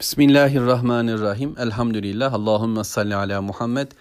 Bismillahirrahmanirrahim. Elhamdülillah. Allahümme salli ala Muhammed.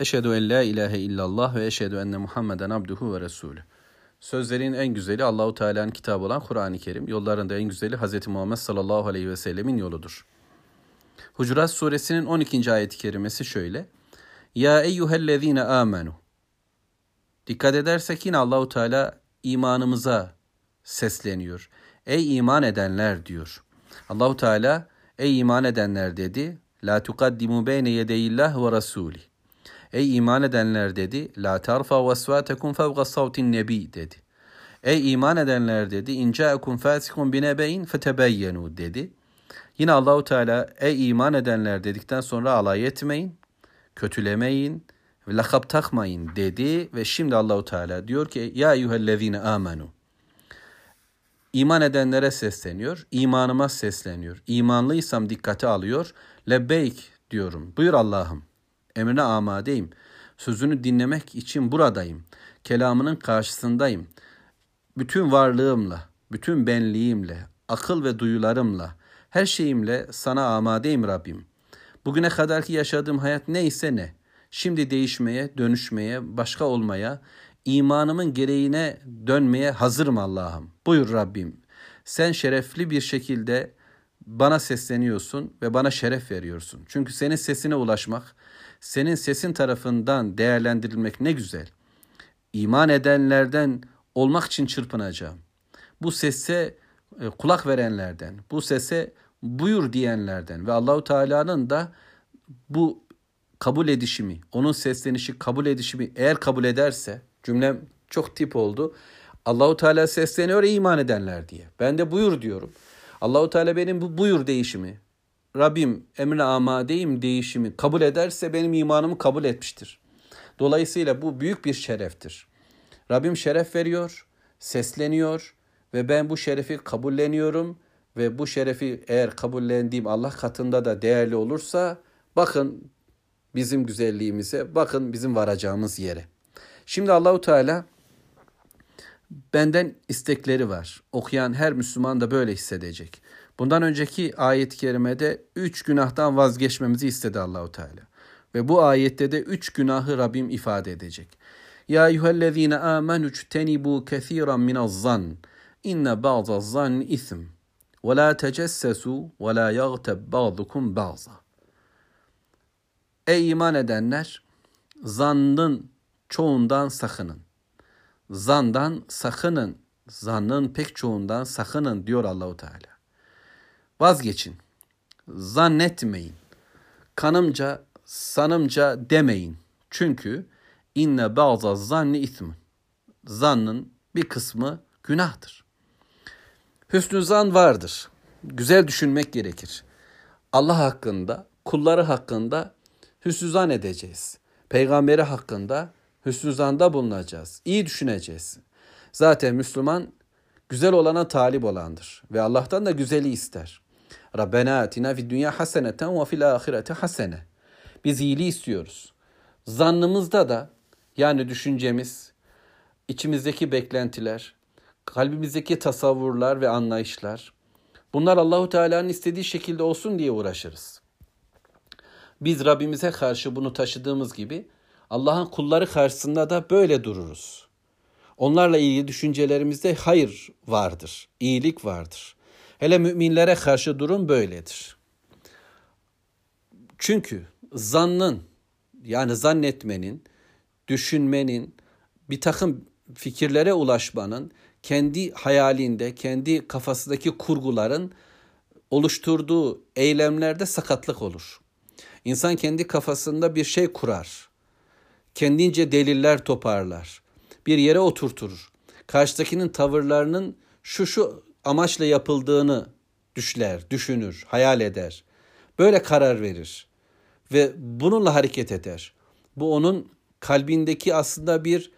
Eşhedü en la ilahe illallah ve eşhedü enne Muhammeden abduhu ve resulü. Sözlerin en güzeli Allahu Teala'nın kitabı olan Kur'an-ı Kerim. Yollarında en güzeli Hz. Muhammed sallallahu aleyhi ve sellemin yoludur. Hucurat suresinin 12. ayet-i kerimesi şöyle. Ya eyyühellezine amenu. Dikkat edersek yine Allahu Teala imanımıza sesleniyor. Ey iman edenler diyor. Allahu Teala Ey iman edenler dedi. La tukaddimu beyne yedeyillah ve rasuli. Ey iman edenler dedi. La tarfa vesvatekum fevga savtin nebi dedi. Ey iman edenler dedi. İn ca'akum fasikun binebeyin fetebeyyenu dedi. Yine Allahu Teala ey iman edenler dedikten sonra alay etmeyin, kötülemeyin lakap takmayın dedi ve şimdi Allahu Teala diyor ki ya eyyühellezine amenu. İman edenlere sesleniyor, imanıma sesleniyor. İmanlıysam dikkate alıyor. Lebbeyk diyorum. Buyur Allah'ım. Emrine amadeyim. Sözünü dinlemek için buradayım. Kelamının karşısındayım. Bütün varlığımla, bütün benliğimle, akıl ve duyularımla, her şeyimle sana amadeyim Rabbim. Bugüne kadarki yaşadığım hayat neyse ne. Şimdi değişmeye, dönüşmeye, başka olmaya, imanımın gereğine dönmeye hazırım Allah'ım. Buyur Rabbim. Sen şerefli bir şekilde bana sesleniyorsun ve bana şeref veriyorsun. Çünkü senin sesine ulaşmak, senin sesin tarafından değerlendirilmek ne güzel. İman edenlerden olmak için çırpınacağım. Bu sese e, kulak verenlerden, bu sese buyur diyenlerden ve Allahu Teala'nın da bu kabul edişimi, onun seslenişi kabul edişimi eğer kabul ederse Cümlem çok tip oldu. Allahu Teala sesleniyor iman edenler diye. Ben de buyur diyorum. Allahu Teala benim bu buyur değişimi, Rabbim emre amadeyim değişimi kabul ederse benim imanımı kabul etmiştir. Dolayısıyla bu büyük bir şereftir. Rabbim şeref veriyor, sesleniyor ve ben bu şerefi kabulleniyorum ve bu şerefi eğer kabullendiğim Allah katında da değerli olursa bakın bizim güzelliğimize, bakın bizim varacağımız yere. Şimdi Allahu Teala benden istekleri var. Okuyan her Müslüman da böyle hissedecek. Bundan önceki ayet-i kerimede üç günahtan vazgeçmemizi istedi Allahu Teala. Ve bu ayette de üç günahı Rabbim ifade edecek. Ya eyyühellezine amenu çtenibu kethiran minaz zan. İnne ba'za zan ism. Ve la tecessesu ve la yagteb ba'dukum ba'za. Ey iman edenler, zannın çoğundan sakının. Zandan sakının. Zannın pek çoğundan sakının diyor Allahu Teala. Vazgeçin. Zannetmeyin. Kanımca, sanımca demeyin. Çünkü inne bazı zanni ismin. Zannın bir kısmı günahtır. Hüsnü zan vardır. Güzel düşünmek gerekir. Allah hakkında, kulları hakkında hüsnü zan edeceğiz. Peygamberi hakkında hüsnü zanda bulunacağız. İyi düşüneceğiz. Zaten Müslüman güzel olana talip olandır ve Allah'tan da güzeli ister. Rabbena atina fid dünya haseneten ve fil ahirete hasene. Biz iyiliği istiyoruz. Zannımızda da yani düşüncemiz, içimizdeki beklentiler, kalbimizdeki tasavvurlar ve anlayışlar bunlar Allahu Teala'nın istediği şekilde olsun diye uğraşırız. Biz Rabbimize karşı bunu taşıdığımız gibi Allah'ın kulları karşısında da böyle dururuz. Onlarla ilgili düşüncelerimizde hayır vardır, iyilik vardır. Hele müminlere karşı durum böyledir. Çünkü zannın yani zannetmenin, düşünmenin, bir takım fikirlere ulaşmanın kendi hayalinde, kendi kafasındaki kurguların oluşturduğu eylemlerde sakatlık olur. İnsan kendi kafasında bir şey kurar kendince deliller toparlar. Bir yere oturtur. Karşıdakinin tavırlarının şu şu amaçla yapıldığını düşler, düşünür, hayal eder. Böyle karar verir ve bununla hareket eder. Bu onun kalbindeki aslında bir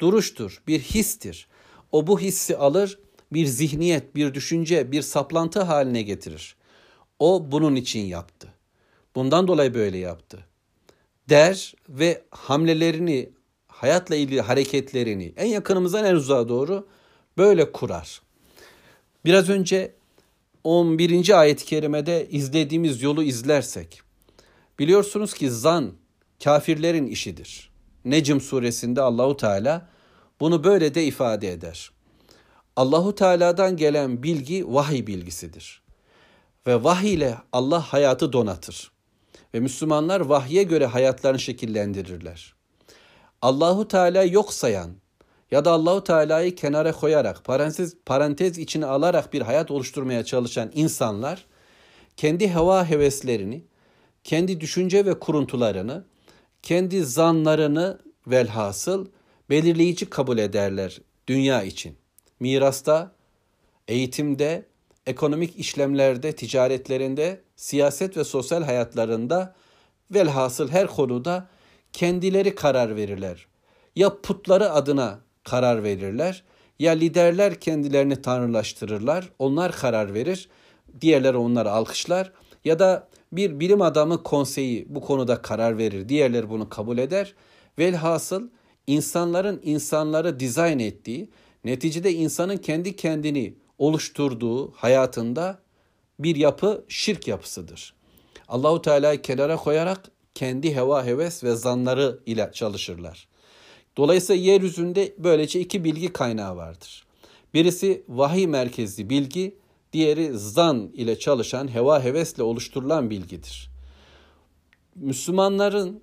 duruştur, bir histir. O bu hissi alır, bir zihniyet, bir düşünce, bir saplantı haline getirir. O bunun için yaptı. Bundan dolayı böyle yaptı der ve hamlelerini, hayatla ilgili hareketlerini en yakınımızdan en uzağa doğru böyle kurar. Biraz önce 11. ayet-i kerimede izlediğimiz yolu izlersek biliyorsunuz ki zan kafirlerin işidir. Necm suresinde Allahu Teala bunu böyle de ifade eder. Allahu Teala'dan gelen bilgi vahiy bilgisidir. Ve vahiy ile Allah hayatı donatır. Ve Müslümanlar vahye göre hayatlarını şekillendirirler. Allahu Teala yok sayan ya da Allahu Teala'yı kenara koyarak parantez parantez içine alarak bir hayat oluşturmaya çalışan insanlar kendi heva heveslerini, kendi düşünce ve kuruntularını, kendi zanlarını velhasıl belirleyici kabul ederler dünya için. Mirasta, eğitimde, ekonomik işlemlerde, ticaretlerinde, siyaset ve sosyal hayatlarında velhasıl her konuda kendileri karar verirler. Ya putları adına karar verirler ya liderler kendilerini tanrılaştırırlar. Onlar karar verir. Diğerleri onları alkışlar ya da bir bilim adamı konseyi bu konuda karar verir. Diğerleri bunu kabul eder. Velhasıl insanların insanları dizayn ettiği, neticede insanın kendi kendini oluşturduğu hayatında bir yapı şirk yapısıdır. Allahu Teala'yı kenara koyarak kendi heva heves ve zanları ile çalışırlar. Dolayısıyla yeryüzünde böylece iki bilgi kaynağı vardır. Birisi vahiy merkezli bilgi, diğeri zan ile çalışan heva hevesle oluşturulan bilgidir. Müslümanların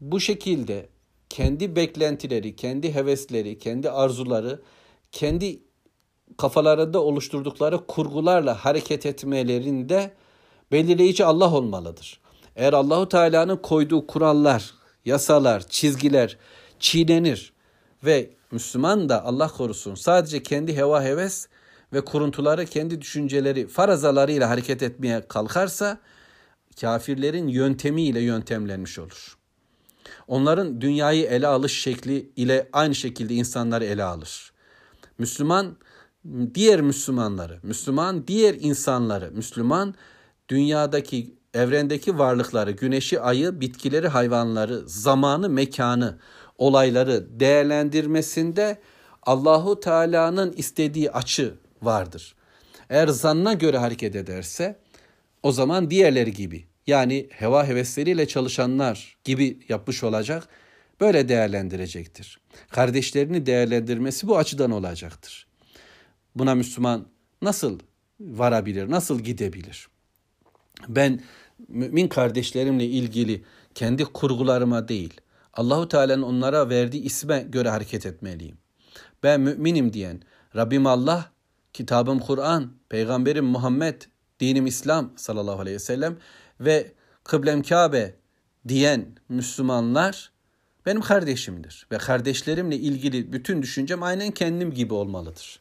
bu şekilde kendi beklentileri, kendi hevesleri, kendi arzuları, kendi kafalarında oluşturdukları kurgularla hareket etmelerinde belirleyici Allah olmalıdır. Eğer Allahu Teala'nın koyduğu kurallar, yasalar, çizgiler çiğnenir ve Müslüman da Allah korusun sadece kendi heva heves ve kuruntuları kendi düşünceleri farazalarıyla hareket etmeye kalkarsa kafirlerin yöntemiyle yöntemlenmiş olur. Onların dünyayı ele alış şekli ile aynı şekilde insanları ele alır. Müslüman diğer Müslümanları, Müslüman diğer insanları, Müslüman dünyadaki evrendeki varlıkları, güneşi, ayı, bitkileri, hayvanları, zamanı, mekanı, olayları değerlendirmesinde Allahu Teala'nın istediği açı vardır. Eğer zanna göre hareket ederse o zaman diğerleri gibi yani heva hevesleriyle çalışanlar gibi yapmış olacak. Böyle değerlendirecektir. Kardeşlerini değerlendirmesi bu açıdan olacaktır. Buna Müslüman nasıl varabilir, nasıl gidebilir? Ben mümin kardeşlerimle ilgili kendi kurgularıma değil, Allahu Teala'nın onlara verdiği isme göre hareket etmeliyim. Ben müminim diyen Rabbim Allah, kitabım Kur'an, peygamberim Muhammed, dinim İslam sallallahu aleyhi ve sellem ve kıblem Kabe diyen Müslümanlar benim kardeşimdir ve kardeşlerimle ilgili bütün düşüncem aynen kendim gibi olmalıdır.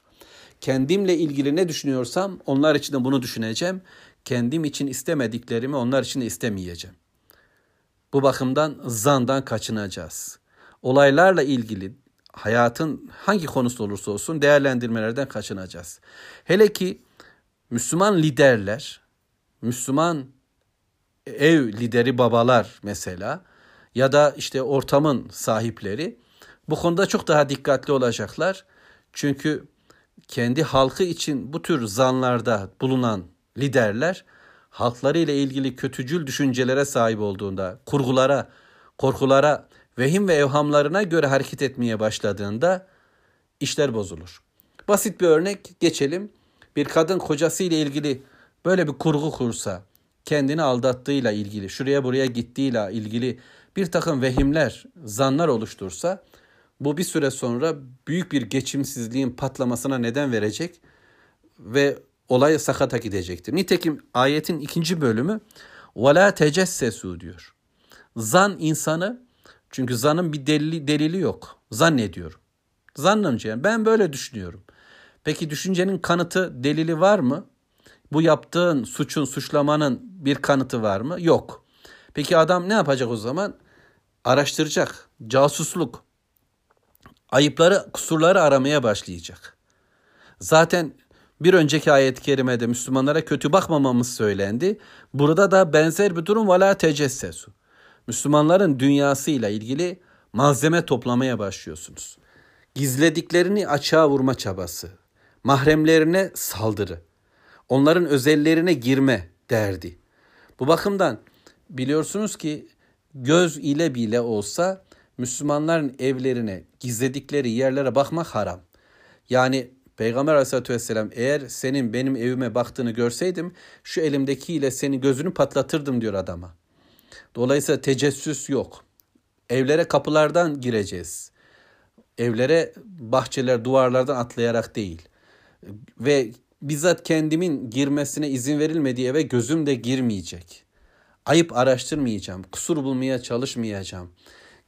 Kendimle ilgili ne düşünüyorsam onlar için de bunu düşüneceğim. Kendim için istemediklerimi onlar için de istemeyeceğim. Bu bakımdan zandan kaçınacağız. Olaylarla ilgili hayatın hangi konusu olursa olsun değerlendirmelerden kaçınacağız. Hele ki Müslüman liderler, Müslüman ev lideri babalar mesela ya da işte ortamın sahipleri bu konuda çok daha dikkatli olacaklar. Çünkü kendi halkı için bu tür zanlarda bulunan liderler halkları ile ilgili kötücül düşüncelere sahip olduğunda, kurgulara, korkulara, vehim ve evhamlarına göre hareket etmeye başladığında işler bozulur. Basit bir örnek geçelim. Bir kadın kocası ile ilgili böyle bir kurgu kursa, kendini aldattığıyla ilgili, şuraya buraya gittiğiyle ilgili bir takım vehimler, zanlar oluştursa bu bir süre sonra büyük bir geçimsizliğin patlamasına neden verecek ve olay sakata gidecektir. Nitekim ayetin ikinci bölümü وَلَا تَجَسَّسُوا diyor. Zan insanı çünkü zanın bir delili, delili yok. Zannediyorum. Zannımca yani ben böyle düşünüyorum. Peki düşüncenin kanıtı, delili var mı? Bu yaptığın suçun, suçlamanın bir kanıtı var mı? Yok. Peki adam ne yapacak o zaman? Araştıracak. Casusluk. Ayıpları, kusurları aramaya başlayacak. Zaten bir önceki ayet-i kerimede Müslümanlara kötü bakmamamız söylendi. Burada da benzer bir durum vala tecessesu. Müslümanların dünyasıyla ilgili malzeme toplamaya başlıyorsunuz. Gizlediklerini açığa vurma çabası, mahremlerine saldırı. onların özellerine girme derdi. Bu bakımdan biliyorsunuz ki göz ile bile olsa Müslümanların evlerine, gizledikleri yerlere bakmak haram. Yani Peygamber aleyhissalatü vesselam eğer senin benim evime baktığını görseydim şu elimdekiyle senin gözünü patlatırdım diyor adama. Dolayısıyla tecessüs yok. Evlere kapılardan gireceğiz. Evlere bahçeler, duvarlardan atlayarak değil. Ve bizzat kendimin girmesine izin verilmediği eve gözüm de girmeyecek. Ayıp araştırmayacağım, kusur bulmaya çalışmayacağım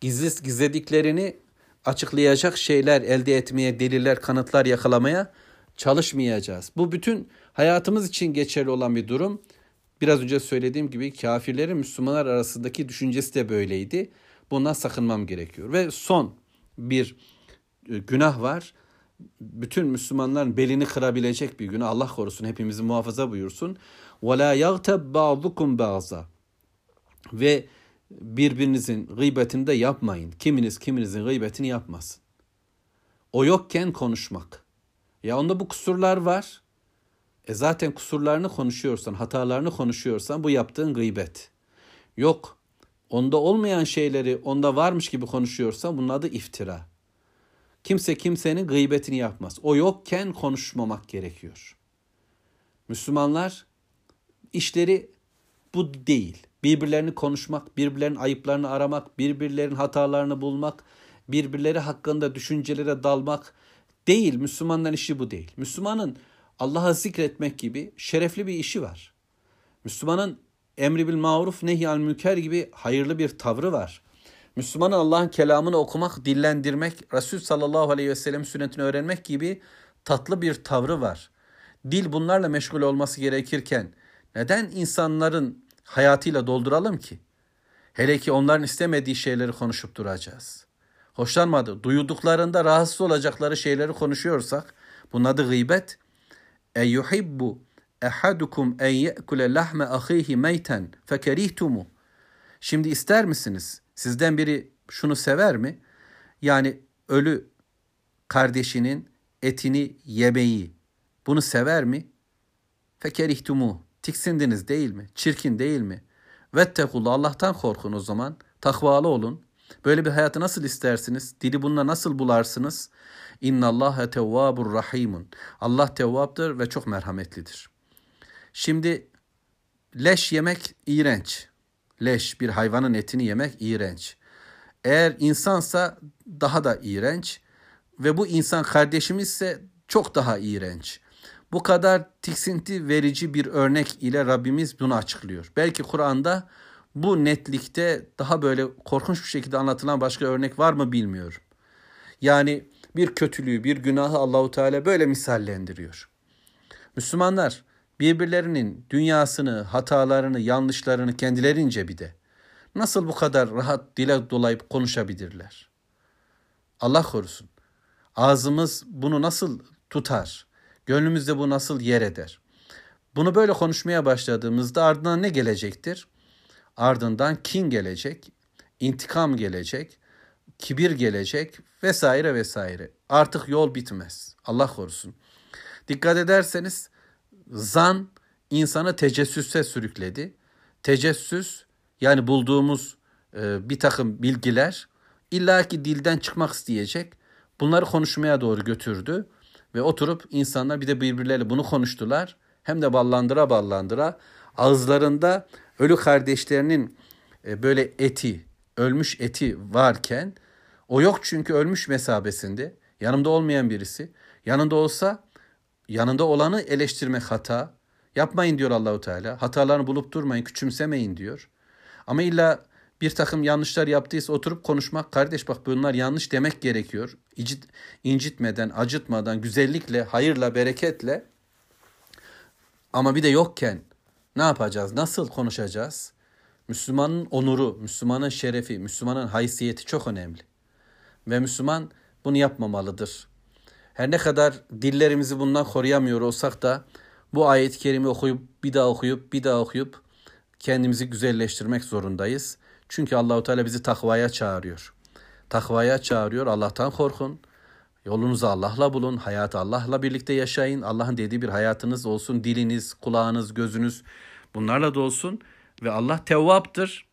Gizli gizlediklerini açıklayacak şeyler elde etmeye, deliller, kanıtlar yakalamaya çalışmayacağız. Bu bütün hayatımız için geçerli olan bir durum. Biraz önce söylediğim gibi kafirlerin Müslümanlar arasındaki düşüncesi de böyleydi. Bundan sakınmam gerekiyor. Ve son bir e, günah var. Bütün Müslümanların belini kırabilecek bir günah. Allah korusun hepimizi muhafaza buyursun. وَلَا يَغْتَبْ بَعْضُكُمْ بَعْضًا Ve birbirinizin gıybetini de yapmayın. Kiminiz kiminizin gıybetini yapmasın. O yokken konuşmak. Ya onda bu kusurlar var. E zaten kusurlarını konuşuyorsan, hatalarını konuşuyorsan bu yaptığın gıybet. Yok. Onda olmayan şeyleri onda varmış gibi konuşuyorsan bunun adı iftira. Kimse kimsenin gıybetini yapmaz. O yokken konuşmamak gerekiyor. Müslümanlar işleri bu değil. Birbirlerini konuşmak, birbirlerinin ayıplarını aramak, birbirlerinin hatalarını bulmak, birbirleri hakkında düşüncelere dalmak değil. Müslümanların işi bu değil. Müslümanın Allah'a zikretmek gibi şerefli bir işi var. Müslümanın emri bil maruf nehy münker gibi hayırlı bir tavrı var. Müslümanın Allah'ın kelamını okumak, dillendirmek, Resul sallallahu aleyhi ve sellem sünnetini öğrenmek gibi tatlı bir tavrı var. Dil bunlarla meşgul olması gerekirken neden insanların hayatıyla dolduralım ki? Hele ki onların istemediği şeyleri konuşup duracağız. Hoşlanmadı. Duyuduklarında rahatsız olacakları şeyleri konuşuyorsak bunun adı gıybet. E yuhibbu ehadukum en ye'kule lahme ahihi meyten fekerihtumu. Şimdi ister misiniz? Sizden biri şunu sever mi? Yani ölü kardeşinin etini yemeyi bunu sever mi? Fekerihtumu. Tiksindiniz değil mi? Çirkin değil mi? Vettekullah Allah'tan korkun o zaman. Takvalı olun. Böyle bir hayatı nasıl istersiniz? Dili bununla nasıl bularsınız? İnna Allah tevvabur rahimun. Allah tevvaptır ve çok merhametlidir. Şimdi leş yemek iğrenç. Leş bir hayvanın etini yemek iğrenç. Eğer insansa daha da iğrenç ve bu insan kardeşimizse çok daha iğrenç. Bu kadar tiksinti verici bir örnek ile Rabbimiz bunu açıklıyor. Belki Kur'an'da bu netlikte daha böyle korkunç bir şekilde anlatılan başka örnek var mı bilmiyorum. Yani bir kötülüğü, bir günahı Allahu Teala böyle misallendiriyor. Müslümanlar birbirlerinin dünyasını, hatalarını, yanlışlarını kendilerince bir de nasıl bu kadar rahat dile dolayıp konuşabilirler? Allah korusun. Ağzımız bunu nasıl tutar? Gönlümüzde bu nasıl yer eder? Bunu böyle konuşmaya başladığımızda ardından ne gelecektir? Ardından kin gelecek, intikam gelecek, kibir gelecek vesaire vesaire. Artık yol bitmez. Allah korusun. Dikkat ederseniz zan insanı tecessüse sürükledi. Tecessüs yani bulduğumuz e, bir takım bilgiler illaki dilden çıkmak isteyecek. Bunları konuşmaya doğru götürdü ve oturup insanlar bir de birbirleriyle bunu konuştular. Hem de ballandıra ballandıra ağızlarında ölü kardeşlerinin e, böyle eti, ölmüş eti varken o yok çünkü ölmüş mesabesinde. Yanımda olmayan birisi. Yanında olsa yanında olanı eleştirmek hata. Yapmayın diyor Allahu Teala. Hatalarını bulup durmayın, küçümsemeyin diyor. Ama illa bir takım yanlışlar yaptıysa oturup konuşmak, kardeş bak bunlar yanlış demek gerekiyor. İncit, incitmeden, acıtmadan, güzellikle, hayırla, bereketle. Ama bir de yokken ne yapacağız? Nasıl konuşacağız? Müslümanın onuru, Müslümanın şerefi, Müslümanın haysiyeti çok önemli. Ve Müslüman bunu yapmamalıdır. Her ne kadar dillerimizi bundan koruyamıyor olsak da bu ayet-i kerime okuyup bir daha okuyup bir daha okuyup kendimizi güzelleştirmek zorundayız. Çünkü Allahu Teala bizi takvaya çağırıyor. Takvaya çağırıyor. Allah'tan korkun. Yolunuzu Allah'la bulun, hayatı Allah'la birlikte yaşayın. Allah'ın dediği bir hayatınız olsun, diliniz, kulağınız, gözünüz bunlarla da olsun. Ve Allah tevvaptır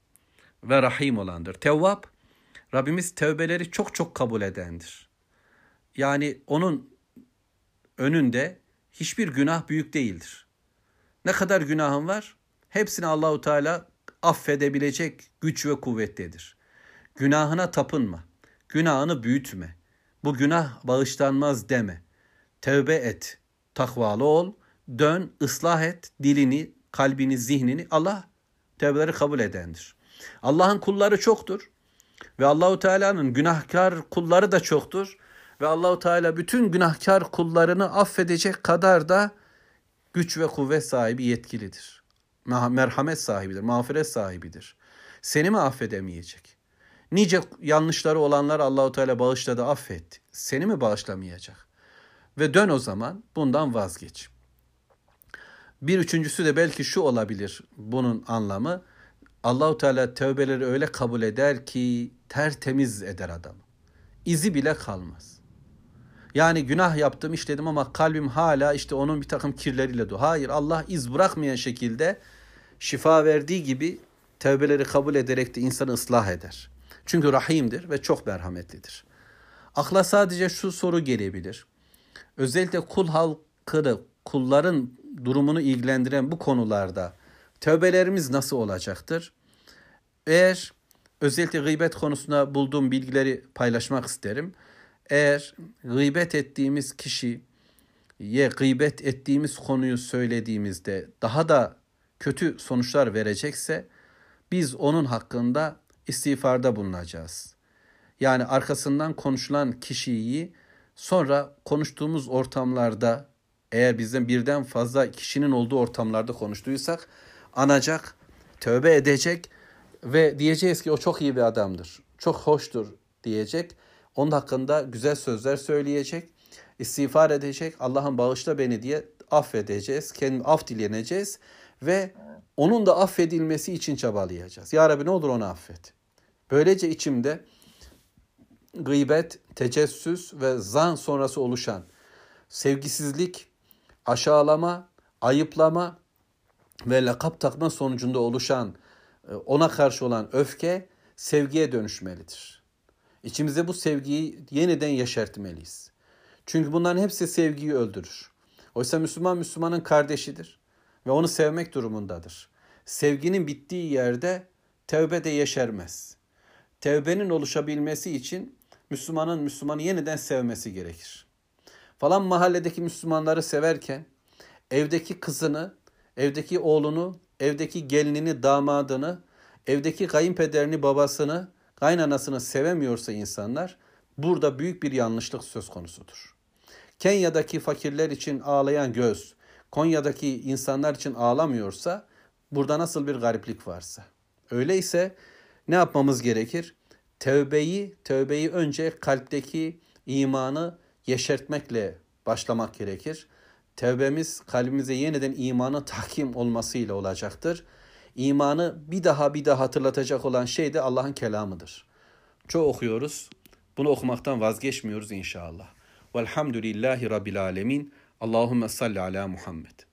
ve rahim olandır. Tevvap, Rabbimiz tevbeleri çok çok kabul edendir. Yani onun önünde hiçbir günah büyük değildir. Ne kadar günahın var? Hepsini Allahu Teala affedebilecek güç ve kuvvettedir. Günahına tapınma. Günahını büyütme. Bu günah bağışlanmaz deme. Tevbe et. Takvalı ol. Dön, ıslah et dilini, kalbini, zihnini. Allah tevbeleri kabul edendir. Allah'ın kulları çoktur. Ve Allahu Teala'nın günahkar kulları da çoktur. Ve Allahu Teala bütün günahkar kullarını affedecek kadar da güç ve kuvvet sahibi yetkilidir. Merhamet sahibidir, mağfiret sahibidir. Seni mi affedemeyecek? Nice yanlışları olanlar Allahu Teala bağışladı, affetti. Seni mi bağışlamayacak? Ve dön o zaman bundan vazgeç. Bir üçüncüsü de belki şu olabilir bunun anlamı. Allahu Teala tövbeleri öyle kabul eder ki tertemiz eder adamı. İzi bile kalmaz. Yani günah yaptım işledim ama kalbim hala işte onun bir takım kirleriyle dolu. Hayır Allah iz bırakmayan şekilde şifa verdiği gibi tevbeleri kabul ederek de insanı ıslah eder. Çünkü rahimdir ve çok merhametlidir. Akla sadece şu soru gelebilir. Özellikle kul halkını, kulların durumunu ilgilendiren bu konularda tövbelerimiz nasıl olacaktır? Eğer özellikle gıybet konusunda bulduğum bilgileri paylaşmak isterim. Eğer gıybet ettiğimiz kişiye gıybet ettiğimiz konuyu söylediğimizde daha da kötü sonuçlar verecekse biz onun hakkında istiğfarda bulunacağız. Yani arkasından konuşulan kişiyi sonra konuştuğumuz ortamlarda eğer bizden birden fazla kişinin olduğu ortamlarda konuştuysak anacak, tövbe edecek ve diyeceğiz ki o çok iyi bir adamdır. Çok hoştur diyecek. Onun hakkında güzel sözler söyleyecek. istiğfar edecek. Allah'ın bağışla beni diye affedeceğiz. Kendi af dileneceğiz ve onun da affedilmesi için çabalayacağız. Ya Rabbi ne olur onu affet. Böylece içimde gıybet, tecessüs ve zan sonrası oluşan sevgisizlik, aşağılama, ayıplama ve lakap takma sonucunda oluşan e, ona karşı olan öfke sevgiye dönüşmelidir. İçimizde bu sevgiyi yeniden yeşertmeliyiz. Çünkü bunların hepsi sevgiyi öldürür. Oysa Müslüman Müslümanın kardeşidir ve onu sevmek durumundadır. Sevginin bittiği yerde tevbe de yeşermez. Tevbenin oluşabilmesi için Müslümanın Müslümanı yeniden sevmesi gerekir. Falan mahalledeki Müslümanları severken evdeki kızını, evdeki oğlunu, evdeki gelinini, damadını, evdeki kayınpederini, babasını, kaynanasını sevemiyorsa insanlar burada büyük bir yanlışlık söz konusudur. Kenya'daki fakirler için ağlayan göz, Konya'daki insanlar için ağlamıyorsa burada nasıl bir gariplik varsa. Öyleyse ne yapmamız gerekir? Tevbeyi, tevbeyi önce kalpteki imanı yeşertmekle başlamak gerekir. Tevbemiz kalbimize yeniden imanı tahkim olmasıyla olacaktır. İmanı bir daha bir daha hatırlatacak olan şey de Allah'ın kelamıdır. Çok okuyoruz. Bunu okumaktan vazgeçmiyoruz inşallah. Velhamdülillahi Rabbil Alemin. Allahümme salli ala Muhammed.